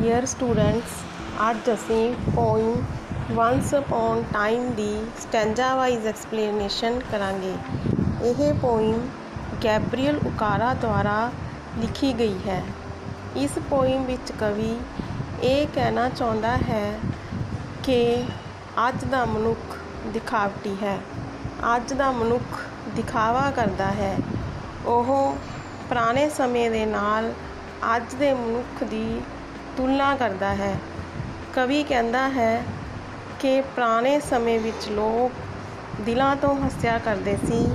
Dear students ਅੱਜ ਅਸੀਂ poem once upon time ਦੀ ਸਟੈਂਜਾ ਵਾਈਜ਼ ਐਕਸਪਲੇਨੇਸ਼ਨ ਕਰਾਂਗੇ ਇਹ ਪੋਇਮ ਗੈਬਰੀਅਲ ਉਕਾਰਾ ਦੁਆਰਾ ਲਿਖੀ ਗਈ ਹੈ ਇਸ ਪੋਇਮ ਵਿੱਚ ਕਵੀ ਇਹ ਕਹਿਣਾ ਚਾਹੁੰਦਾ ਹੈ ਕਿ ਅੱਜ ਦਾ ਮਨੁੱਖ ਦਿਖਾਵਟੀ ਹੈ ਅੱਜ ਦਾ ਮਨੁੱਖ ਦਿਖਾਵਾ ਕਰਦਾ ਹੈ ਉਹ ਪੁਰਾਣੇ ਸਮੇਂ ਦੇ ਨਾਲ ਅੱਜ ਦੇ ਮਨੁੱਖ ਦੀ ਤੁਲਨਾ ਕਰਦਾ ਹੈ। ਕਵੀ ਕਹਿੰਦਾ ਹੈ ਕਿ ਪੁਰਾਣੇ ਸਮੇਂ ਵਿੱਚ ਲੋਕ ਦਿਲਾਂ ਤੋਂ ਹੱਸਿਆ ਕਰਦੇ ਸੀ।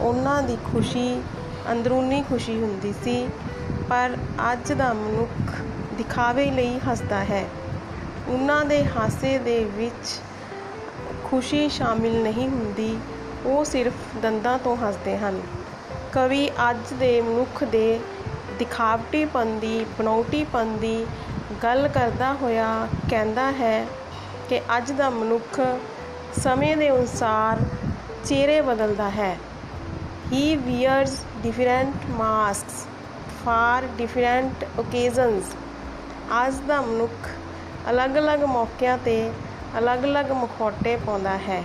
ਉਹਨਾਂ ਦੀ ਖੁਸ਼ੀ, ਅੰਦਰੂਨੀ ਖੁਸ਼ੀ ਹੁੰਦੀ ਸੀ, ਪਰ ਅੱਜ ਦਾ ਮਨੁੱਖ ਦਿਖਾਵੇ ਲਈ ਹੱਸਦਾ ਹੈ। ਉਹਨਾਂ ਦੇ ਹਾਸੇ ਦੇ ਵਿੱਚ ਖੁਸ਼ੀ ਸ਼ਾਮਿਲ ਨਹੀਂ ਹੁੰਦੀ, ਉਹ ਸਿਰਫ ਦੰਦਾਂ ਤੋਂ ਹੱਸਦੇ ਹਨ। ਕਵੀ ਅੱਜ ਦੇ ਮਨੁੱਖ ਦੇ ਦਿਖਾਵਟੀਪਨ ਦੀ, ਬਣਾਉਟੀਪਨ ਦੀ ਗੱਲ ਕਰਦਾ ਹੋਇਆ ਕਹਿੰਦਾ ਹੈ ਕਿ ਅੱਜ ਦਾ ਮਨੁੱਖ ਸਮੇਂ ਦੇ ਅਨੁਸਾਰ ਚਿਹਰੇ ਬਦਲਦਾ ਹੈ। He wears different masks for different occasions ਅੱਜ ਦਾ ਮਨੁੱਖ ਅਲੱਗ-ਅਲੱਗ ਮੌਕਿਆਂ ਤੇ ਅਲੱਗ-ਅਲੱਗ ਮਖੌਟੇ ਪਾਉਂਦਾ ਹੈ।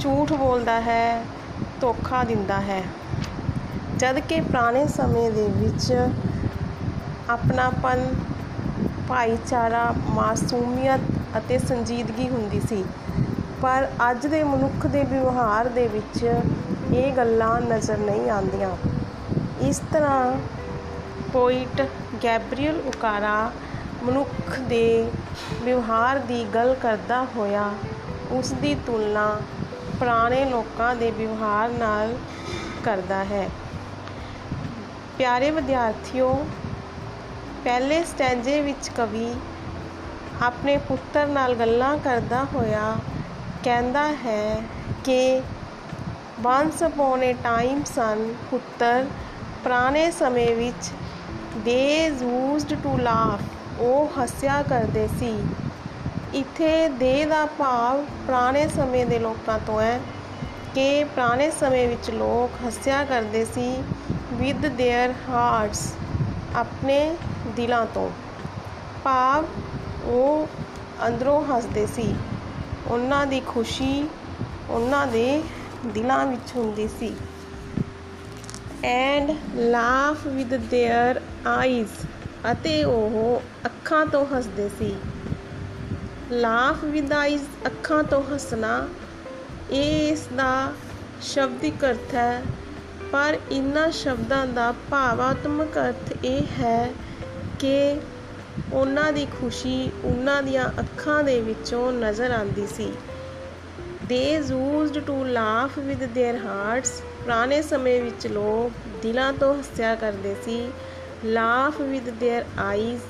ਝੂਠ ਬੋਲਦਾ ਹੈ, ਧੋਖਾ ਦਿੰਦਾ ਹੈ। ਜਦ ਕਿ ਪੁਰਾਣੇ ਸਮੇਂ ਦੇ ਵਿੱਚ ਆਪਣਾਪਨ ਭਾਈਚਾਰਾ, ਮਾਸੂਮੀਅਤ ਅਤੇ ਸੰਜੀਦਗੀ ਹੁੰਦੀ ਸੀ। ਪਰ ਅੱਜ ਦੇ ਮਨੁੱਖ ਦੇ ਵਿਵਹਾਰ ਦੇ ਵਿੱਚ ਇਹ ਗੱਲਾਂ ਨਜ਼ਰ ਨਹੀਂ ਆਉਂਦੀਆਂ। ਇਸ ਤਰ੍ਹਾਂ ਪੋਇਟ ਗੈਬਰੀਅਲ ਉਕਾਰਾ ਮਨੁੱਖ ਦੇ ਵਿਵਹਾਰ ਦੀ ਗੱਲ ਕਰਦਾ ਹੋਇਆ, ਉਸ ਦੀ ਤੁਲਨਾ ਪੁਰਾਣੇ ਲੋਕਾਂ ਦੇ ਵਿਵਹਾਰ ਨਾਲ ਕਰਦਾ ਹੈ। ਪਿਆਰੇ ਵਿਦਿਆਰਥੀਓ ਪਹਿਲੇ ਸਟੈਂਜੇ ਵਿੱਚ ਕਵੀ ਆਪਣੇ ਪੁੱਤਰ ਨਾਲ ਗੱਲਾਂ ਕਰਦਾ ਹੋਇਆ ਕਹਿੰਦਾ ਹੈ ਕਿ ਵਾਂਸ ਅਪੋਨ ਏ ਟਾਈਮ ਸਨ ਪੁੱਤਰ ਪੁਰਾਣੇ ਸਮੇਂ ਵਿੱਚ ਦੇ ਯੂਜ਼ਡ ਟੂ ਲਾਫ ਉਹ ਹੱਸਿਆ ਕਰਦੇ ਸੀ ਇੱਥੇ ਦੇ ਦਾ ਭਾਵ ਪੁਰਾਣੇ ਸਮੇਂ ਦੇ ਲੋਕਾਂ ਤੋਂ ਹੈ ਕਿ ਪੁਰਾਣੇ ਸਮੇਂ ਵਿੱਚ ਲੋਕ ਹੱਸਿਆ ਕਰਦੇ ਸੀ ਵਿਦ देयर ਹਾਰਟਸ ਆਪਣੇ ਦਿਲਾਂ ਤੋਂ ਭਾਵ ਉਹ ਅੰਦਰੋਂ ਹੱਸਦੇ ਸੀ ਉਹਨਾਂ ਦੀ ਖੁਸ਼ੀ ਉਹਨਾਂ ਦੇ ਦਿਲਾਂ ਵਿੱਚ ਹੁੰਦੀ ਸੀ and laugh with their eyes ਅਤੇ ਉਹ ਅੱਖਾਂ ਤੋਂ ਹੱਸਦੇ ਸੀ ਲਾਫ ਵਿਦ ਆਈਜ਼ ਅੱਖਾਂ ਤੋਂ ਹੱਸਣਾ ਇਹ ਇਸ ਦਾ ਸ਼ਬਦਿਕ ਅਰਥ ਹੈ ਪਰ ਇਹਨਾਂ ਸ਼ਬਦਾਂ ਦਾ ਭਾਵਾਤਮਕ ਅਰਥ ਇਹ ਹੈ ਕਿ ਉਹਨਾਂ ਦੀ ਖੁਸ਼ੀ ਉਹਨਾਂ ਦੀਆਂ ਅੱਖਾਂ ਦੇ ਵਿੱਚੋਂ ਨਜ਼ਰ ਆਉਂਦੀ ਸੀ they used to laugh with their hearts ਪੁਰਾਣੇ ਸਮੇਂ ਵਿੱਚ ਲੋਕ ਦਿਲਾਂ ਤੋਂ ਹੱਸਿਆ ਕਰਦੇ ਸੀ ਲਾਫ ਵਿਦ देयर ਆਈਜ਼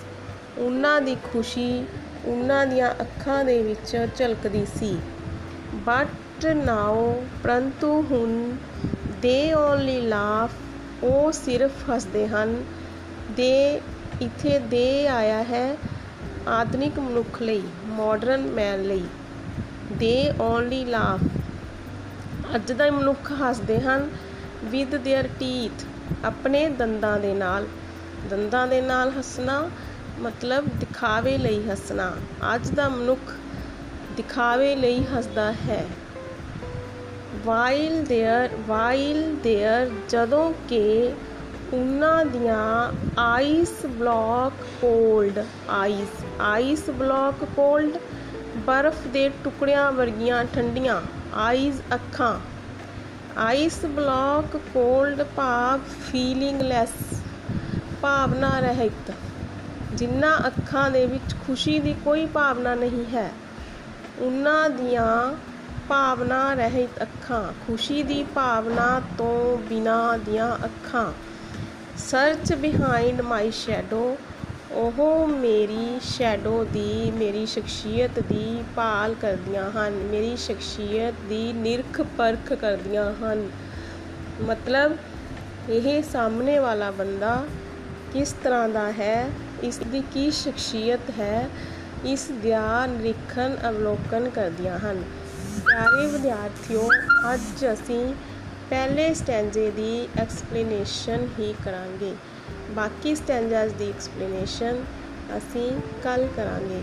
ਉਹਨਾਂ ਦੀ ਖੁਸ਼ੀ ਉਹਨਾਂ ਦੀਆਂ ਅੱਖਾਂ ਦੇ ਵਿੱਚ ਝਲਕਦੀ ਸੀ ਬਟ ਨਾਓ ਪਰੰਤੂ ਹੁਣ ਦੇ ਓਨਲੀ ਲਾਫ ਉਹ ਸਿਰਫ ਹੱਸਦੇ ਹਨ ਦੇ ਇੱਥੇ ਦੇ ਆਇਆ ਹੈ ਆਧੁਨਿਕ ਮਨੁੱਖ ਲਈ ਮਾਡਰਨ ਮੈਨ ਲਈ ਦੇ ਓਨਲੀ ਲਾਫ ਅੱਜ ਦਾ ਮਨੁੱਖ ਹੱਸਦੇ ਹਨ ਵਿਦ देयर ਟੀਥ ਆਪਣੇ ਦੰਦਾਂ ਦੇ ਨਾਲ ਦੰਦਾਂ ਦੇ ਨਾਲ ਹੱਸਣਾ ਮਤਲਬ ਦਿਖਾਵੇ ਲਈ ਹੱਸਣਾ ਅੱਜ ਦਾ ਮਨੁੱਖ ਦਿਖਾਵੇ ਲਈ ਹੱਸਦਾ ਹੈ ਵਾਈਲ देयर ਵਾਈਲ देयर ਜਦੋਂ ਕਿ ਉਹਨਾਂ ਦੀਆਂ ice block cold ice ice block cold ਬਰਫ਼ ਦੇ ਟੁਕੜਿਆਂ ਵਰਗੀਆਂ ਠੰਡੀਆਂ ਆਈਜ਼ ਅੱਖਾਂ, ਆਈਸ ਬਲੌਕ ਕੋਲਡ ਭਾਵ ਫੀਲਿੰਗਲੈਸ, ਭਾਵਨਾ ਰਹਿਤ ਜਿਨ੍ਹਾਂ ਅੱਖਾਂ ਦੇ ਵਿੱਚ ਖੁਸ਼ੀ ਦੀ ਕੋਈ ਭਾਵਨਾ ਨਹੀਂ ਹੈ, ਉਹਨਾਂ ਦੀਆਂ ਭਾਵਨਾ ਰਹਿਤ ਅੱਖਾਂ, ਖੁਸ਼ੀ ਦੀ ਭਾਵਨਾ ਤੋਂ ਬਿਨਾ ਦੀਆਂ ਅੱਖਾਂ। ਸਰਚ ਬਿਹਾਈਂਡ ਮਾਈ ਸ਼ੈਡੋ ਉਹ ਮੇਰੀ ਸ਼ੈਡੋ ਦੀ, ਮੇਰੀ ਸ਼ਖਸੀਅਤ ਦੀ ਭਾਲ ਕਰਦੀਆਂ ਹਨ। ਮੇਰੀ ਸ਼ਖਸੀਅਤ ਦੀ ਨਿਰਖ ਪਰਖ ਕਰਦੀਆਂ ਹਨ। ਮਤਲਬ, ਇਹ ਸਾਹਮਣੇ ਵਾਲਾ ਬੰਦਾ ਕਿਸ ਤਰ੍ਹਾਂ ਦਾ ਹੈ? ਇਸ ਦੀ ਕੀ ਸ਼ਖਸੀਅਤ ਹੈ? ਇਸ ਦਾ ਨਿਰੀਖਣ, ਅਵਲੋਕਨ ਕਰਦੀਆਂ ਹਨ। ਪਿਆਰੇ ਵਿਦਿਆਰਥੀਓ, ਅੱਜ ਅਸੀਂ ਪਹਿਲੇ ਸਟੈਂਜੇ ਦੀ ਐਕਸਪਲੇਨੇਸ਼ਨ ਹੀ ਕਰਾਂਗੇ। ਬਾਕੀ ਸਟੈਂਜਾਸ ਦੀ ਐਕਸਪਲੇਨੇਸ਼ਨ ਅਸੀਂ ਕੱਲ ਕਰਾਂਗੇ।